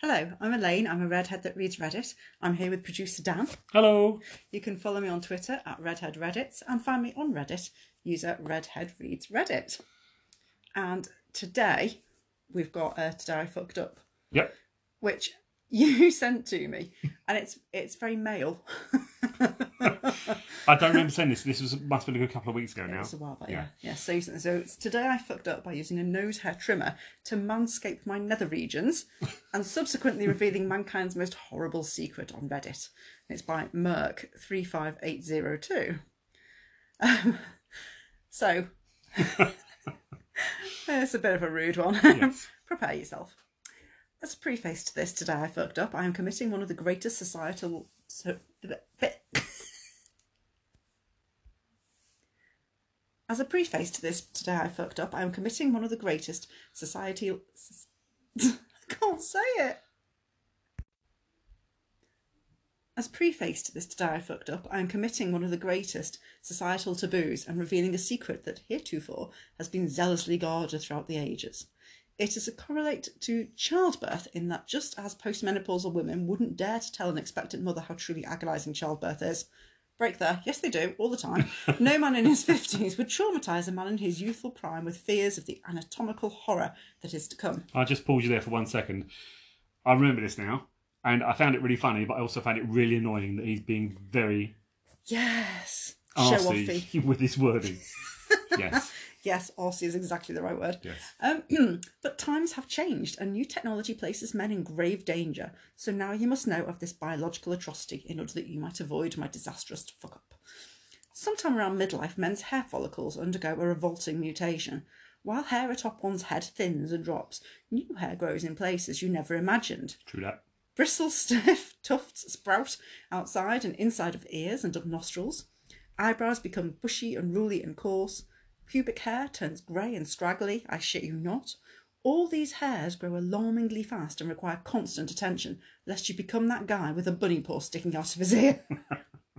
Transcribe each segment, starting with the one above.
Hello, I'm Elaine. I'm a redhead that reads Reddit. I'm here with producer Dan. Hello. You can follow me on Twitter at Redhead Reddits and find me on Reddit, user Redhead Reads Reddit. And today we've got uh, Today I Fucked Up, Yep. which you sent to me, and it's it's very male. I don't remember saying this. This was must have been a good couple of weeks ago now. It's a while back, Yeah. yeah. Yeah, so, you so it's, today I fucked up by using a nose hair trimmer to manscape my nether regions and subsequently revealing mankind's most horrible secret on Reddit. It's by Merc35802. Um, so, it's a bit of a rude one. Yes. Prepare yourself. As a preface to this, today I fucked up. I am committing one of the greatest societal. So, As a preface to this, today I fucked up. I am committing one of the greatest societal. I can't say it. As preface to this, today I fucked up. I am committing one of the greatest societal taboos and revealing a secret that heretofore has been zealously guarded throughout the ages. It is a correlate to childbirth in that just as postmenopausal women wouldn't dare to tell an expectant mother how truly agonising childbirth is, break there, yes they do, all the time, no man in his 50s would traumatise a man in his youthful prime with fears of the anatomical horror that is to come. I just paused you there for one second. I remember this now, and I found it really funny, but I also found it really annoying that he's being very Yes! Show offy. with his wording. yes. Yes, arsey is exactly the right word. Yes. Um, but times have changed and new technology places men in grave danger. So now you must know of this biological atrocity in order that you might avoid my disastrous fuck up. Sometime around midlife, men's hair follicles undergo a revolting mutation. While hair atop one's head thins and drops, new hair grows in places you never imagined. True that. Bristles, stiff tufts sprout outside and inside of ears and up nostrils. Eyebrows become bushy, unruly, and coarse. Pubic hair turns grey and scraggly, I shit you not. All these hairs grow alarmingly fast and require constant attention, lest you become that guy with a bunny paw sticking out of his ear.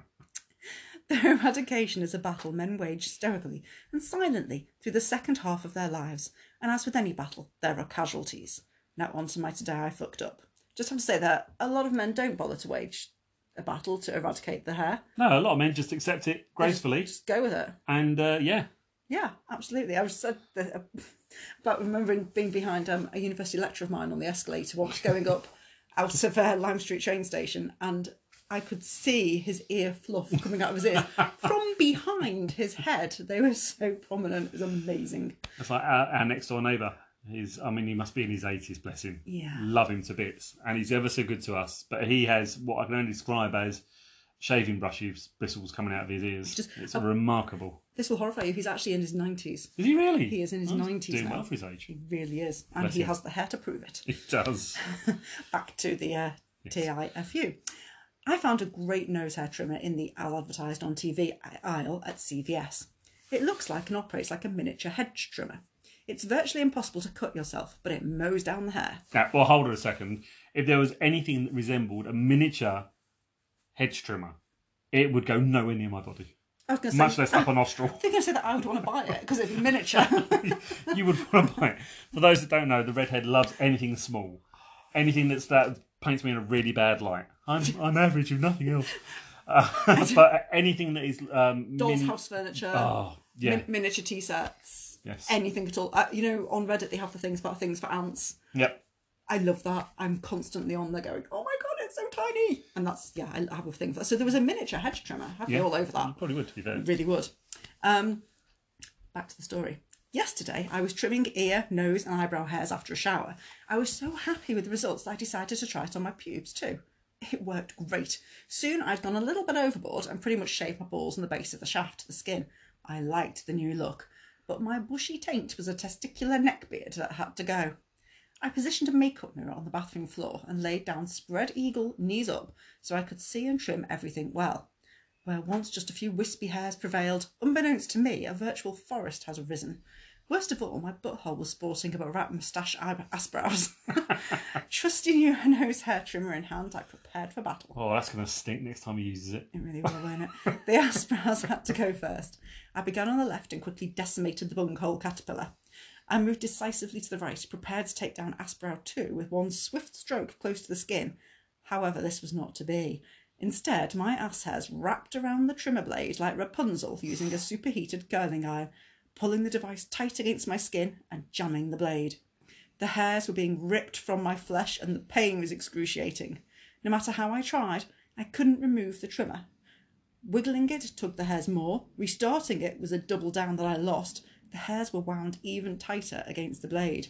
Their eradication is a battle men wage hysterically and silently through the second half of their lives, and as with any battle, there are casualties. Now on to my today I fucked up. Just have to say that a lot of men don't bother to wage a battle to eradicate the hair. No, a lot of men just accept it gracefully, Just go with it. and uh, yeah, Yeah, absolutely. I was said that, about remembering being behind um, a university lecturer of mine on the escalator once going up out of uh, Lime Street train station, and I could see his ear fluff coming out of his ears from behind his head. They were so prominent. It was amazing. it's like our, our next door neighbour. He's, I mean, he must be in his eighties, bless him. Yeah. love him to bits, and he's ever so good to us. But he has what I can only describe as shaving brushes bristles coming out of his ears. Just- it's remarkable. This will horrify you. He's actually in his 90s. Is he really? He is in his Oh, 90s Doing now. well for his age. He really is. And Bless he him. has the hair to prove it. He does. back to the uh, TIFU. I found a great nose hair trimmer in the advertised on TV aisle at CVS. It looks like and operates like a miniature hedge trimmer. It's virtually impossible to cut yourself, but it mows down the hair. Now, well, hold on a second. If there was anything that resembled a miniature hedge trimmer, it would go nowhere near my body, I was to say, much less up a nostril. I think I said that I would want to buy it because it'd be miniature. you would want to buy it. For those that don't know, the redhead loves anything small, anything that's that paints me in a really bad light. I'm I'm average with nothing else. Uh, but anything that is um, Dolls' mini- house furniture, Oh yeah, min- miniature tea sets, yes, anything at all. Uh, you know, on Reddit they have the things about things for ants. yep. I love that. I'm constantly on there going, oh it's so tiny. And that's, yeah, I have a thing for that. So there was a miniature hedge trimmer. I'd be all over that. Probably would to be fair. Really would. Um, back to the story. Yesterday, I was trimming ear, nose, and eyebrow hairs after a shower. I was so happy with the results that I decided to try it on my pubes too. It worked great. Soon I'd gone a little bit overboard and pretty much shaved my balls and the base of the shaft to the skin. I liked the new look, but my bushy taint was a testicular neck beard that had to go. I positioned a makeup mirror on the bathroom floor and laid down spread eagle, knees up, so I could see and trim everything well. Where once just a few wispy hairs prevailed, unbeknownst to me, a virtual forest has arisen. Worst of all, my butthole was sporting a wrap moustache eyebrows. Trusty new nose hair trimmer in hand, I prepared for battle. Oh, that's gonna stink next time he uses it. It really will, won't it? The eyebrows had to go first. I began on the left and quickly decimated the bunghole caterpillar. I moved decisively to the right, prepared to take down Assbrow 2 with one swift stroke close to the skin. However, this was not to be. Instead, my ass hairs wrapped around the trimmer blade like Rapunzel using a superheated curling iron, pulling the device tight against my skin and jamming the blade. The hairs were being ripped from my flesh and the pain was excruciating. No matter how I tried, I couldn't remove the trimmer. Wiggling it tugged the hairs more. Restarting it was a double down that I lost. The hairs were wound even tighter against the blade.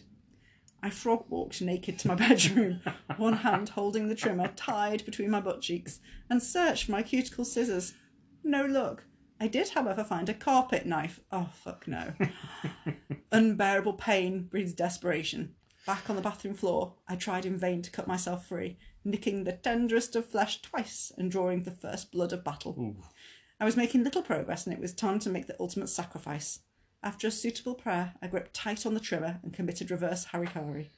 I frog walked naked to my bedroom, one hand holding the trimmer tied between my butt cheeks, and searched for my cuticle scissors. No luck. I did, however, find a carpet knife. Oh, fuck no. Unbearable pain breeds desperation. Back on the bathroom floor, I tried in vain to cut myself free, nicking the tenderest of flesh twice and drawing the first blood of battle. Ooh. I was making little progress and it was time to make the ultimate sacrifice. After a suitable prayer, I gripped tight on the trimmer and committed reverse harikari.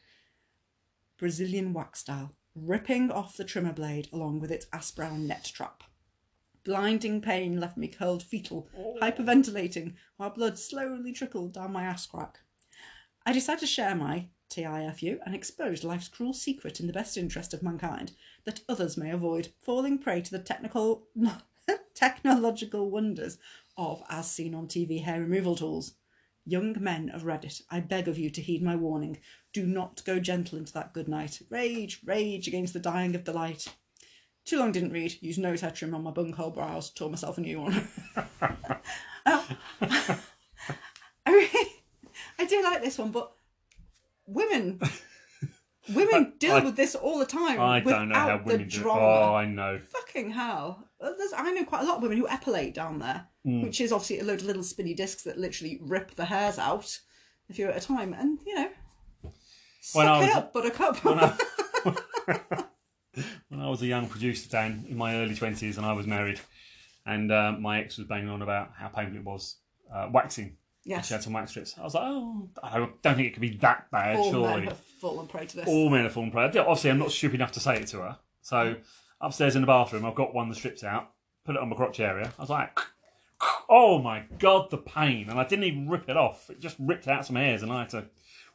Brazilian wax style, ripping off the trimmer blade along with its ass-brown net trap. Blinding pain left me curled fetal, oh. hyperventilating, while blood slowly trickled down my ass crack. I decided to share my TIFU and expose life's cruel secret in the best interest of mankind, that others may avoid falling prey to the technical technological wonders of as seen on TV hair removal tools. Young men of Reddit, I beg of you to heed my warning. Do not go gentle into that good night. Rage, rage against the dying of the light. Too long didn't read. Used nose hair trim on my bunghole brows. Tore myself a new one. Oh. I, really, I do like this one, but women, women deal I- with this all the time. I don't know how women do it. drama. Oh, I know. Fucking hell. There's, I know quite a lot of women who epilate down there, Mm. which is obviously a load of little spinny discs that literally rip the hairs out a few at a time. And, you know, When suck I it was- up, buttercup. When I, when I was a young producer, Dan, in my early 20s, and I was married, and uh, my ex was banging on about how painful it was uh, waxing. yes. She had some wax strips. I was like, oh, I don't think it could be that bad, All surely. All men have fallen prey to this. All men are fallen prey. Obviously, I'm not stupid enough to say it to her. So upstairs in the bathroom, I've got one of the strips out, put it on my crotch area. I was like, oh my god, the pain! And I didn't even rip it off. It just ripped out some hairs, and I had to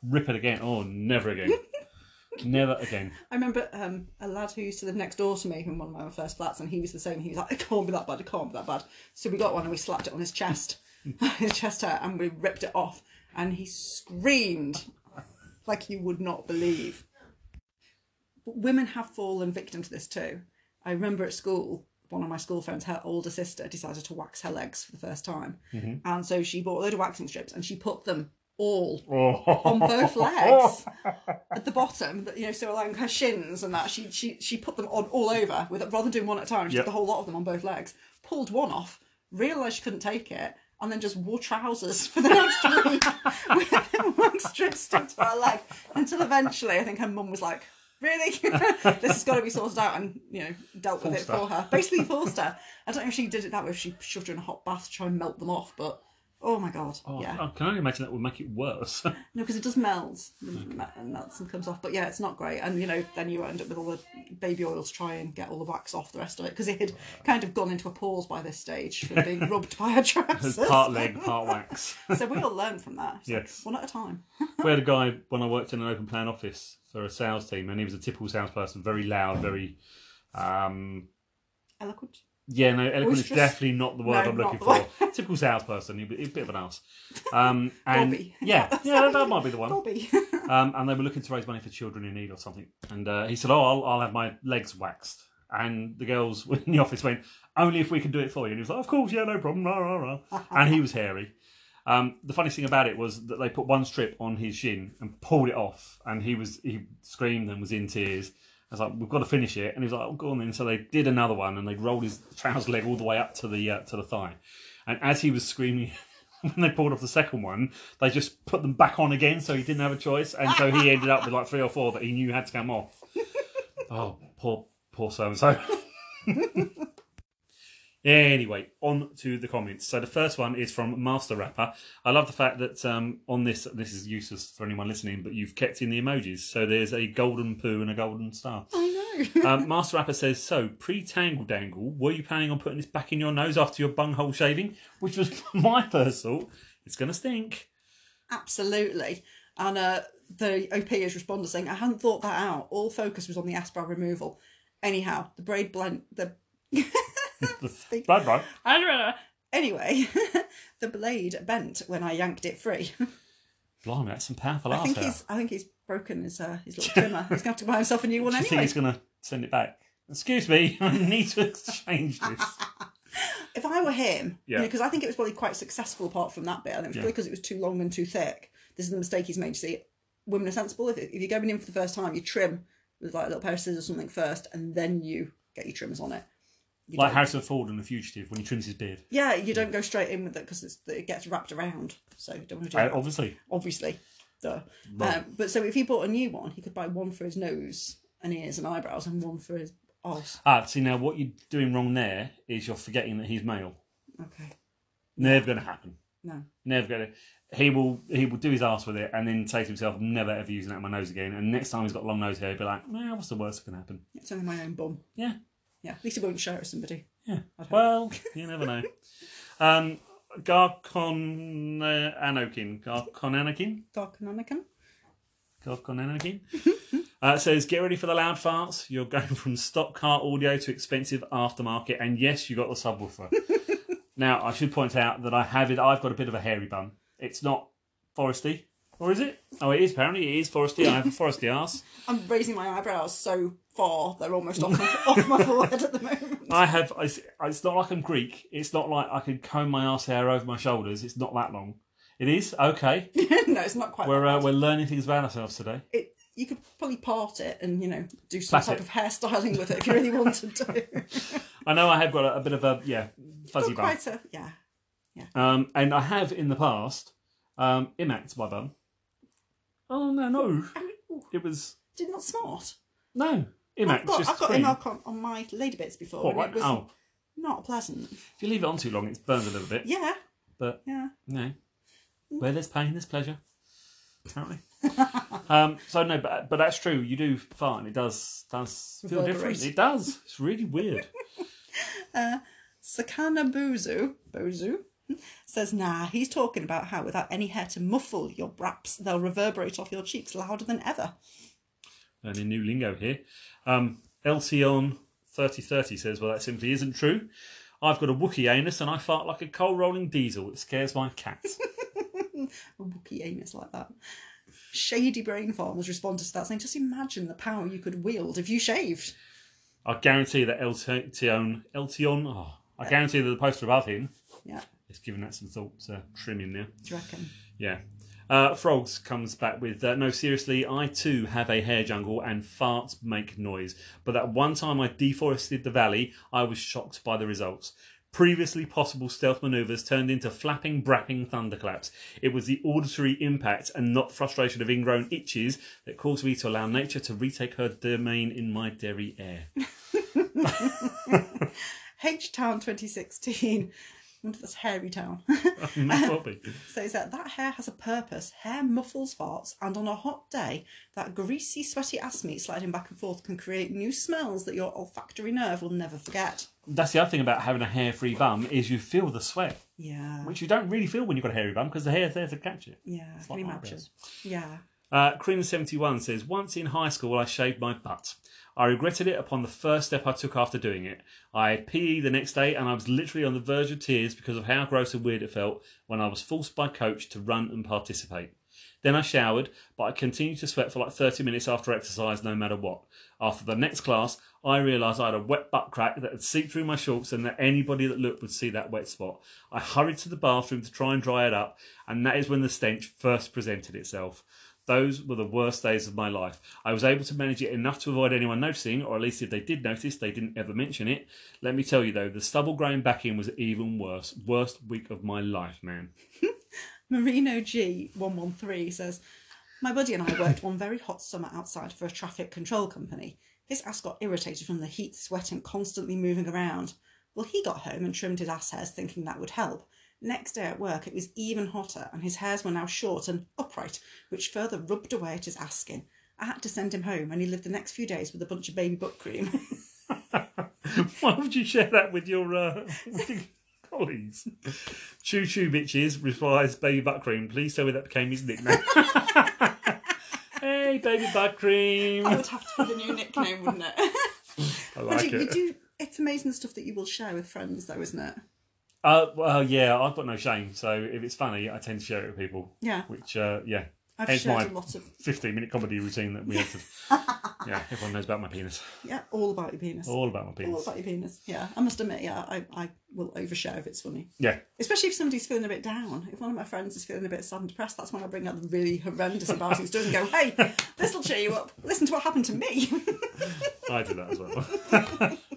rip it again. Oh, never again. never again. I remember um, a lad who used to live next door to me in one of my first flats, and he was the same. He was like, "It can't be that bad. It can't be that bad." So we got one and we slapped it on his chest, his chest hair, and we ripped it off. And he screamed like you would not believe. But women have fallen victim to this too. I remember at school, one of my school friends, her older sister, decided to wax her legs for the first time, mm-hmm. and so she bought a load of waxing strips and she put them all Oh. on both legs at the bottom, you know, so along her shins and that. She she she put them on all over with rather than doing one at a time. She Yep. did the whole lot of them on both legs. Pulled one off, realised she couldn't take it, and then just wore trousers for the next week with wax strips stuck to her leg until eventually, I think her mum was like. Really, this has got to be sorted out, and you know, dealt with it her. for her. Basically, forced her. I don't know if she did it that way, if she shoved her in a hot bath to try and melt them off. But oh my god, Oh, yeah, I can only imagine that would make it worse. no, because it does melt and me- and melts and comes off. But yeah, it's not great. And you know, then you end up with all the baby oil to try and get all the wax off the rest of it because it had kind of gone into a pause by this stage, from being rubbed by her trousers. part leg, part wax. So we all learn from that. It's like, Yes. one at a time. we had a guy when I worked in an open plan office for a sales team, and he was a typical salesperson, very loud, very. Um, Eloquent. Yeah, no, eloquent is Boisterous? definitely not the word No, I'm looking for. typical salesperson, he's a bit of an ass. Um, and Bobby. yeah, yeah, that, that might be the one. Bobby. Um, and they were looking to raise money for children in need or something. And uh, he said, "Oh, I'll, I'll have my legs waxed." And the girls in the office went, "Only if we can do it for you." And he was like, "Of course, yeah, no problem." Rah, rah, rah. and he was hairy. Um, the funniest thing about it was that they put one strip on his shin and pulled it off, and he was he screamed and was in tears. I was like, "We've got to finish it," and he was like, "Oh, go on then." So they did another one, and they rolled his trouser leg all the way up to the uh, to the thigh. And as he was screaming, when they pulled off the second one, they just put them back on again, so he didn't have a choice, and so he ended up with like three or four that he knew had to come off. Oh, poor poor so and so. Anyway, on to the comments. So the first one is from Master Rapper. I love the fact that um, on this, this is useless for anyone listening, but you've kept in the emojis. So there's a golden poo and a golden star. I know. Um, Master Rapper says, so pre-tangle dangle, were you planning on putting this back in your nose after your bunghole shaving? Which was my first thought. It's going to stink. Absolutely. And uh, the OP is responded saying, I hadn't thought that out. All focus was on the assbrow removal. Anyhow, the braid blend, the Blood right. Anyway, the blade bent when I yanked it free. Blimey, that's some powerful I think he's I think he's broken his uh, his little trimmer. He's gonna have to buy himself a new one Do you think anyway. he's going to send it back? Excuse me, I need to exchange this. If I were him, Yeah. because I think it was probably quite successful apart from that bit. I think it was Yeah. probably because it was too long and too thick. This is the mistake he's made. You see, women are sensible. If, if you're going in for the first time, you trim with like a little pair of scissors or something first, and then you get your trimmers on it. You Like Harrison Ford in The Fugitive when he trims his beard. yeah, you don't go straight in with it because it gets wrapped around. So you don't want to do Uh, that. obviously. obviously. Duh. Right. Um, but so if he bought a new one, he could buy one for his nose and ears and eyebrows, and one for his arse. Ah, see, now what you're doing wrong there is you're forgetting that he's male. Okay. Never going to happen. No. Never going to. He will he will do his ass with it and then say to himself, I'm never ever using that on my nose again. And next time he's got long nose hair, he'll be like, nah, what's the worst that can happen? It's only my own bum. Yeah. Yeah. At least he won't share it with somebody. Yeah. Well, you never know. Um, Garcon uh, Anakin. Garcon Anakin? Dark Anakin. Garcon Anakin. Uh, says, get ready for the loud farts. You're going from stock car audio to expensive aftermarket. And yes, you got the subwoofer. now, I should point out that I have it. I've got a bit of a hairy bum. It's not foresty. Or is it? Oh, it is apparently. It is foresty. I have a foresty ass. I'm raising my eyebrows so far they're almost off my, off my forehead at the moment. I have. It's, it's not like I'm Greek. It's not like I can comb my ass hair over my shoulders. It's not that long. It is okay. no, it's not quite. We're that uh, bad. we're learning things about ourselves today. it, you could probably part it and you know do some type it. of hairstyling with it if you really wanted to. I know I have got a, a bit of a yeah fuzzy bum, quite a yeah. um, and I have in the past um, imacked my bum. Oh no no! I mean, ooh, It was did not smart. no I've got, just I've got cream. Enoch on, on my lady bits before. And right? it was Oh, not pleasant. if you leave it on too long, it burns a little bit. Yeah, But yeah. no, where there's pain, there's pleasure. Apparently. um, so no, but but that's true. You do fart, and it does does feel different. It does. It's really weird. Sakana Buzu, Bozu says, nah, he's talking about how without any hair to muffle your braps, they'll reverberate off your cheeks louder than ever. Learning new lingo here. Um, Eltion thirty thirty says, "Well, that simply isn't true. I've got a Wookiee anus and I fart like a coal rolling diesel. It scares my cat." A Wookiee anus like that. Shady Brain Farmers responded to that saying, just imagine the power you could wield if you shaved. I guarantee that Eltion, Eltion, oh, I guarantee that the poster above him Yeah, is giving that some thought uh, trimming now. do you reckon? Yeah. Uh, Frogs comes back with uh, no, seriously, I too have a hair jungle and farts make noise. But that one time I deforested the valley, I was shocked by the results. Previously possible stealth maneuvers turned into flapping, brapping thunderclaps. It was the auditory impact and not frustration of ingrown itches that caused me to allow nature to retake her domain in my dairy air. H Town 2016. Wonder if that's Hairy Town. Well be. says that that hair has a purpose. Hair muffles farts, and on a hot day, that greasy, sweaty ass meat sliding back and forth can create new smells that your olfactory nerve will never forget. That's the other thing about having a hair-free bum is you feel the sweat, Yeah. which you don't really feel when you've got a hairy bum because the hair's there to catch it. Yeah, It's can like you my imagine? Yeah. Uh, Cream71 says, Once in high school, I shaved my butt. I regretted it upon the first step I took after doing it. I had PE the next day and I was literally on the verge of tears because of how gross and weird it felt when I was forced by coach to run and participate. Then I showered, but I continued to sweat for like 30 minutes after exercise no matter what. After the next class, I realised I had a wet butt crack that had seeped through my shorts and that anybody that looked would see that wet spot. I hurried to the bathroom to try and dry it up, and that is when the stench first presented itself. Those were the worst days of my life. I was able to manage it enough to avoid anyone noticing, or at least if they did notice, they didn't ever mention it. Let me tell you though, the stubble growing back in was even worse. Worst week of my life, man. Marino G113 says, My buddy and I worked one very hot summer outside for a traffic control company. His ass got irritated from the heat, sweat, and constantly moving around. Well, he got home and trimmed his ass hairs thinking that would help. Next day at work, it was even hotter, and his hairs were now short and upright, which further rubbed away at his ass skin. I had to send him home, and he lived the next few days with a bunch of baby butt cream. Why would you share that with your uh, with your Collies. Choo choo bitches replies baby butt cream. Please tell me that became his nickname. hey, baby butt cream. That would have to be the new nickname, wouldn't it? I like you, you it. do. It's amazing the stuff that you will share with friends, though, isn't it? Uh, well, yeah, I've got no shame. So if it's funny, I tend to share it with people. Yeah. Which, uh, yeah, I've Hence shared my- a lot of 15 minute comedy routine that we had to. yeah, everyone knows about my penis. yeah, all about your penis. All about my penis. All about your penis. Yeah, I must admit, yeah, I, I will overshare if it's funny. Yeah. Especially if somebody's feeling a bit down. If one of my friends is feeling a bit sad and depressed, that's when I bring out the really horrendous, embarrassing stories and go, hey, this will cheer you up. Listen to what happened to me. I do that as well.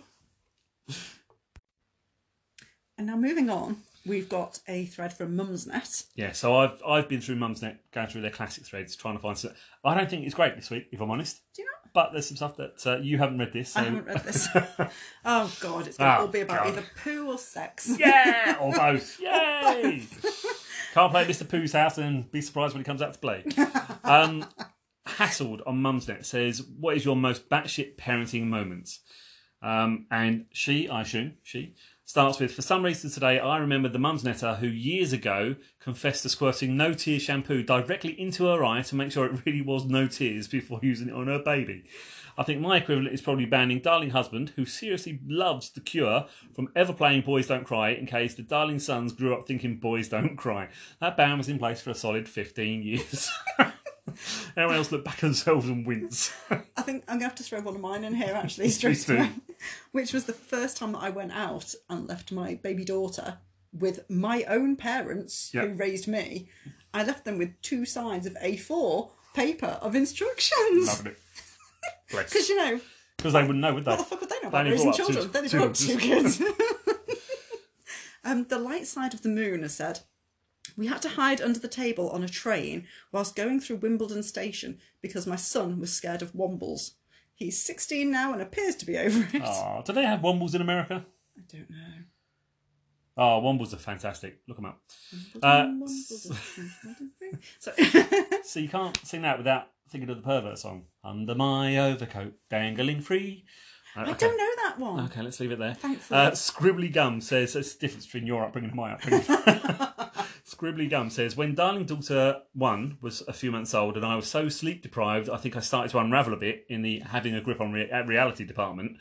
and now moving on, we've got a thread from Mumsnet. yeah, so I've I've been through Mumsnet, going through their classic threads, trying to find some. I don't think it's great this week, if I'm honest. Do you know? But there's some stuff that uh, you haven't read this. So... I haven't read this. Oh, God, it's going to Oh, all be about God. either poo or sex. Yeah, or both. Yay! Can't play Mr. Pooh's house and be surprised when he comes out to play. Um, Hassled on Mumsnet says, "What is your most batshit parenting moments?" Um, and she, I assume, she starts with, "For some reason today, I remembered the mum's Mumsnetter who years ago confessed to squirting no tear shampoo directly into her eye to make sure it really was no tears before using it on her baby." I think my equivalent is probably banning Darling Husband, who seriously loves The Cure, from ever playing Boys Don't Cry in case the Darling Sons grew up thinking Boys Don't Cry. That ban was in place for a solid 15 years. Everyone else look back at themselves and wince. I think I'm going to have to throw one of mine in here actually straight away, which was the first time that I went out and left my baby daughter with my own parents who raised me. I left them with two sides of A4 paper of instructions Loving it. because you know Because they wouldn't know, would they? what the fuck would they know about raising two- children? They only two two kids. um, the light side of the moon has said. We had to hide under the table on a train whilst going through Wimbledon station because my son was scared of wombles. He's 16 now and appears to be over it. Oh, do they have Wombles in America? I don't know. Oh, Wombles are fantastic. Look them up. Uh, so, So you can't sing that without thinking of the pervert song. Under my overcoat, dangling free. Uh, I okay. don't know that one. Okay, let's leave it there. Thankfully. Uh, Scribbly Gum says it's the difference between your upbringing and my upbringing. Scribbly Gum says when Darling Daughter One was a few months old and I was so sleep deprived, I think I started to unravel a bit in the having a grip on re- reality department.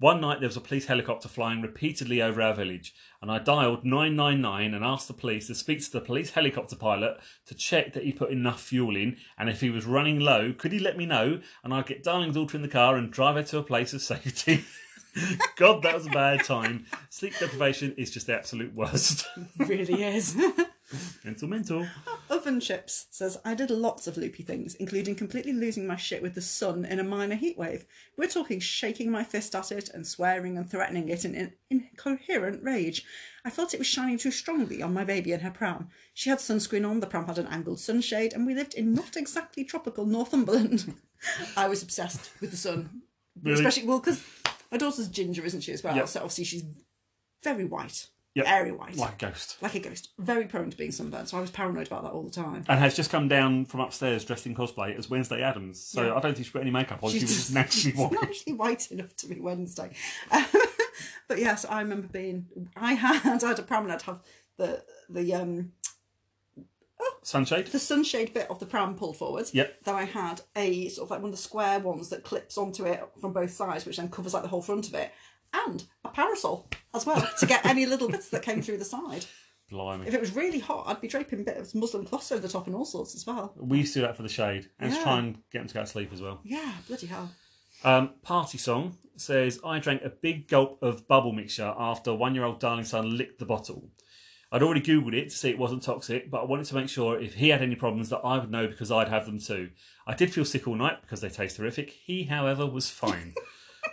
One night there was a police helicopter flying repeatedly over our village, and I dialed 999 and asked the police to speak to the police helicopter pilot to check that he put enough fuel in, and if he was running low, could he let me know, and I'd get Darling's daughter in the car and drive her to a place of safety. God, that was a bad time. Sleep deprivation is just the absolute worst. really is. mental, mental. Oven Chips says, I did lots of loopy things, including completely losing my shit with the sun in a minor heatwave. We're talking shaking my fist at it and swearing and threatening it in, in incoherent rage. I felt it was shining too strongly on my baby in her pram. She had sunscreen on, the pram had an angled sunshade, and we lived in not exactly tropical Northumberland. I was obsessed with the sun. Really? Especially, well, because my daughter's ginger, isn't she, as well? Yep. So obviously she's very white. Yep. Airy white Like a ghost. like a ghost, very prone to being sunburned. So I was paranoid about that all the time. And has just come down from upstairs dressed in cosplay as Wednesday Addams. So Yeah. I don't think she put any makeup on. She was She's just naturally She's white. naturally white enough to be Wednesday. Um, but yes, I remember being. I had I had a pram and I'd have the the um Sunshade? the sunshade bit of the pram pulled forward. Yep. Then I had a sort of like one of the square ones that clips onto it from both sides, which then covers like the whole front of it, and a parasol as well to get any little bits that came through the side. Blimey. If it was really hot, I'd be draping a bit of muslin cloth over the top and all sorts as well. We used to do that for the shade and to Yeah. try and get them to go to sleep as well. Yeah, bloody hell. Um, Party Song says, I drank a big gulp of bubble mixture after one year old darling son licked the bottle. I'd already Googled it to see it wasn't toxic, but I wanted to make sure if he had any problems that I would know because I'd have them too. I did feel sick all night because they taste horrific. He, however, was fine.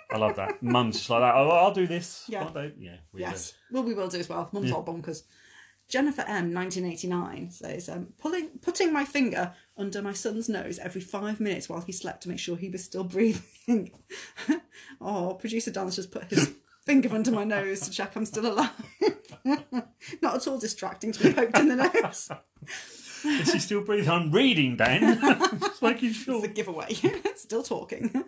I love that. Mum's just like that. Oh, I'll do this. Yeah. Yeah. We Yes. Well, we will do as well. Mum's all bonkers. Jennifer M, 1989, says, um, pulling, putting my finger under my son's nose every five minutes while he slept to make sure he was still breathing. oh, producer Dan's just put his finger under my nose to check I'm still alive. Not at all distracting to be poked in the nose. Is she still breathing? I'm reading, Dan. Just making sure. It's a giveaway. Still talking.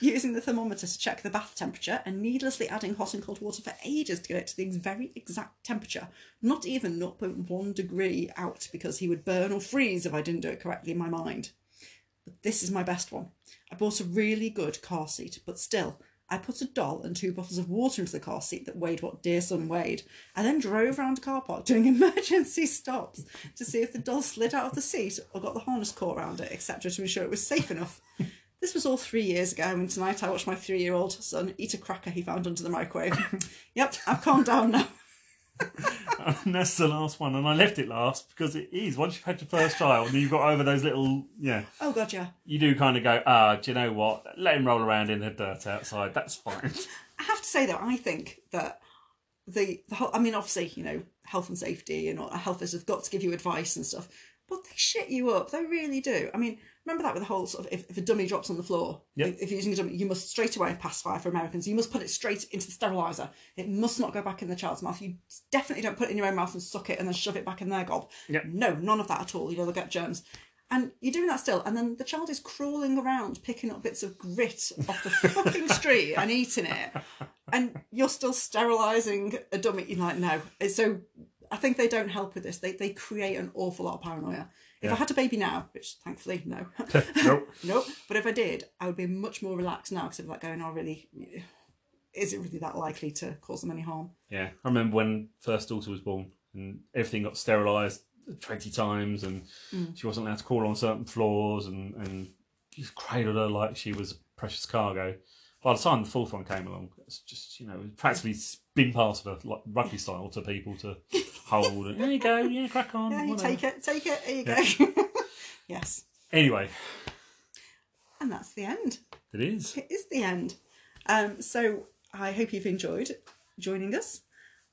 Using the thermometer to check the bath temperature and needlessly adding hot and cold water for ages to get it to the very exact temperature. Not even 0.1 degree out because he would burn or freeze if I didn't do it correctly in my mind. But this is my best one. I bought a really good car seat, but still, I put a doll and two bottles of water into the car seat that weighed what dear son weighed. I then drove around the car park doing emergency stops to see if the doll slid out of the seat or got the harness caught around it, etc., to ensure it was safe enough. This was all three years ago, and tonight I watched my three year old son eat a cracker he found under the microwave. yep, I've calmed down now. and that's the last one. And I left it last because it is. Once you've had your first child and you've got over those little, yeah, Oh, God, yeah. you do kind of go, ah, do you know what? Let him roll around in the dirt outside. That's fine. I have to say though, I think that the the whole, I mean, obviously, you know, health and safety and all, health has got to give you advice and stuff, but they shit you up. They really do. I mean, remember that with the whole sort of if, if a dummy drops on the floor, Yep. if, if you're using a dummy, you must straight away pacify for Americans. You must put it straight into the sterilizer. It must not go back in the child's mouth. You definitely don't put it in your own mouth and suck it and then shove it back in their gob. Yep. No, none of that at all. You know, they'll get germs. And you're doing that still, and then the child is crawling around picking up bits of grit off the fucking street and eating it, and you're still sterilising a dummy. You're like, no. So I think they don't help with this. They they create an awful lot of paranoia. If I had a baby now, which thankfully no, nope. nope. But if I did, I would be much more relaxed now because of like going, oh really, is it really that likely to cause them any harm? Yeah, I remember when first daughter was born and everything got sterilised twenty times, and mm. she wasn't allowed to crawl on certain floors, and and just cradled her like she was precious cargo. By the time the fourth one came along, it's just you know practically been passed her like rugby style to people to hold. And, there you go, yeah, crack on. Yeah, you whatever." take it, take it. There you go. yes, Anyway, and that's the end. it is. it is the end. Um, so I hope you've enjoyed joining us.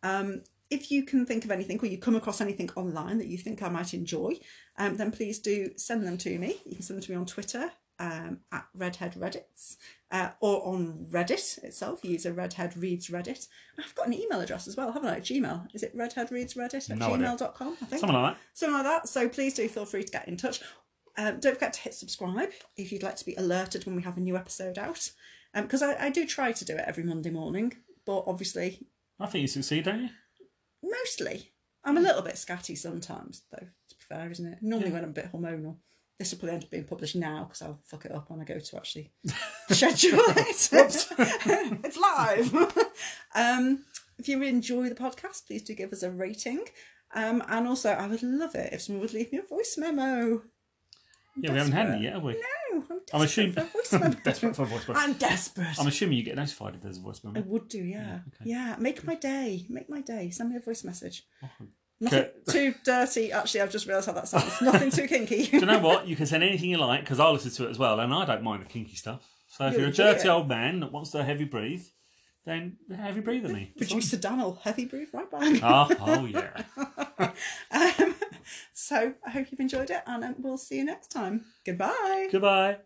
Um, if you can think of anything or you come across anything online that you think I might enjoy, um, then please do send them to me. You can send them to me on Twitter um, at Redhead Reddits uh, or on Reddit itself. Use a Redhead Reads Reddit. I've got an email address as well, haven't I? Gmail. Is it redheadreadsreddit at No gmail.com? I think Something like that. something like that. So please do feel free to get in touch. Um, don't forget to hit subscribe if you'd like to be alerted when we have a new episode out. Because I, I do try to do it every Monday morning, but obviously, I think you succeed, don't you? mostly. I'm a little bit scatty sometimes, though, to be fair, isn't it? Normally when I'm a bit hormonal. This will probably end up being published now because I'll fuck it up when I go to actually schedule it. it's live. um, if you enjoy the podcast, please do give us a rating. Um, and also, I would love it if someone would leave me a voice memo. Yeah, we haven't had any yet, have we? No, I'm desperate I'm assuming. for a voice memo. Desperate for a voice memo. I'm desperate. I'm assuming you get notified if there's a voice memo. I would do, yeah. okay. Yeah, make my day. Make my day. Send me a voice message. Okay. Nothing too dirty. Actually, I've just realised how that sounds. Nothing too kinky. Do you know what? You can send anything you like because I'll listen to it as well, and I don't mind the kinky stuff. So if you're a dirty old man that wants to heavy breathe, then heavy breathe at me. It's Producer Dan will heavy breathe right back. Oh, oh yeah. Um, so I hope you've enjoyed it, and um, we'll see you next time. Goodbye. Goodbye.